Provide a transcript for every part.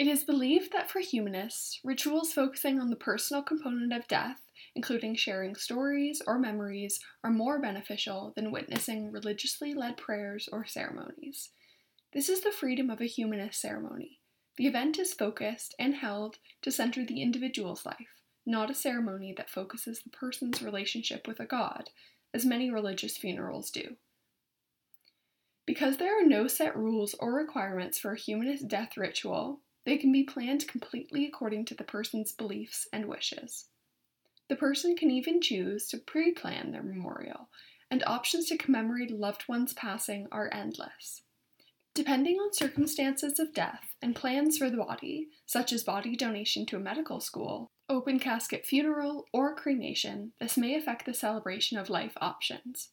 It is believed that for humanists, rituals focusing on the personal component of death, including sharing stories or memories, are more beneficial than witnessing religiously led prayers or ceremonies. This is the freedom of a humanist ceremony. The event is focused and held to center the individual's life, not a ceremony that focuses the person's relationship with a god, as many religious funerals do. Because there are no set rules or requirements for a humanist death ritual, they can be planned completely according to the person's beliefs and wishes. The person can even choose to pre plan their memorial, and options to commemorate loved one's passing are endless. Depending on circumstances of death and plans for the body, such as body donation to a medical school, open casket funeral, or cremation, this may affect the celebration of life options.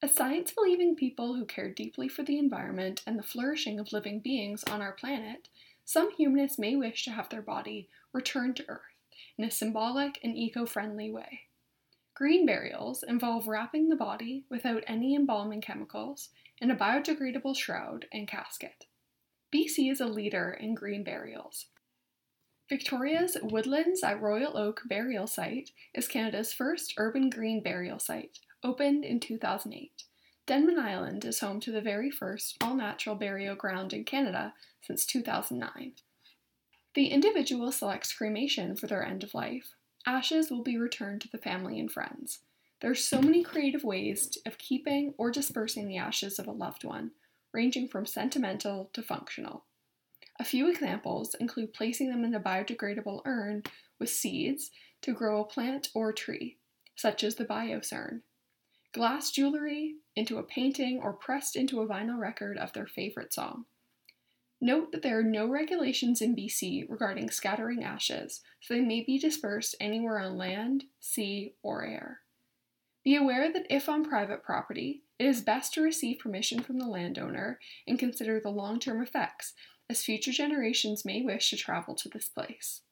As science believing people who care deeply for the environment and the flourishing of living beings on our planet, some humanists may wish to have their body returned to Earth in a symbolic and eco friendly way. Green burials involve wrapping the body without any embalming chemicals in a biodegradable shroud and casket. BC is a leader in green burials. Victoria's Woodlands at Royal Oak Burial Site is Canada's first urban green burial site, opened in 2008. Denman Island is home to the very first all natural burial ground in Canada since 2009. The individual selects cremation for their end of life. Ashes will be returned to the family and friends. There are so many creative ways of keeping or dispersing the ashes of a loved one, ranging from sentimental to functional. A few examples include placing them in a biodegradable urn with seeds to grow a plant or tree, such as the Bios Urn, glass jewelry into a painting, or pressed into a vinyl record of their favorite song. Note that there are no regulations in BC regarding scattering ashes, so they may be dispersed anywhere on land, sea, or air. Be aware that if on private property, it is best to receive permission from the landowner and consider the long term effects, as future generations may wish to travel to this place.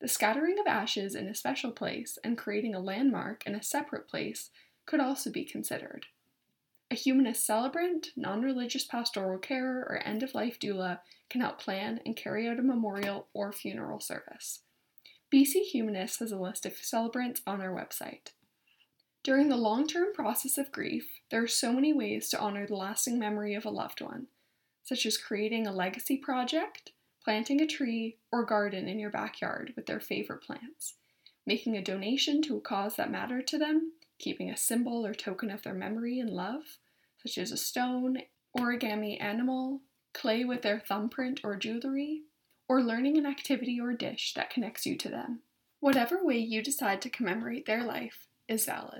The scattering of ashes in a special place and creating a landmark in a separate place could also be considered. A humanist celebrant, non religious pastoral carer, or end of life doula can help plan and carry out a memorial or funeral service. BC Humanist has a list of celebrants on our website. During the long term process of grief, there are so many ways to honor the lasting memory of a loved one, such as creating a legacy project, planting a tree or garden in your backyard with their favorite plants, making a donation to a cause that mattered to them, keeping a symbol or token of their memory and love, such as a stone, origami animal, clay with their thumbprint or jewelry, or learning an activity or dish that connects you to them. Whatever way you decide to commemorate their life is valid.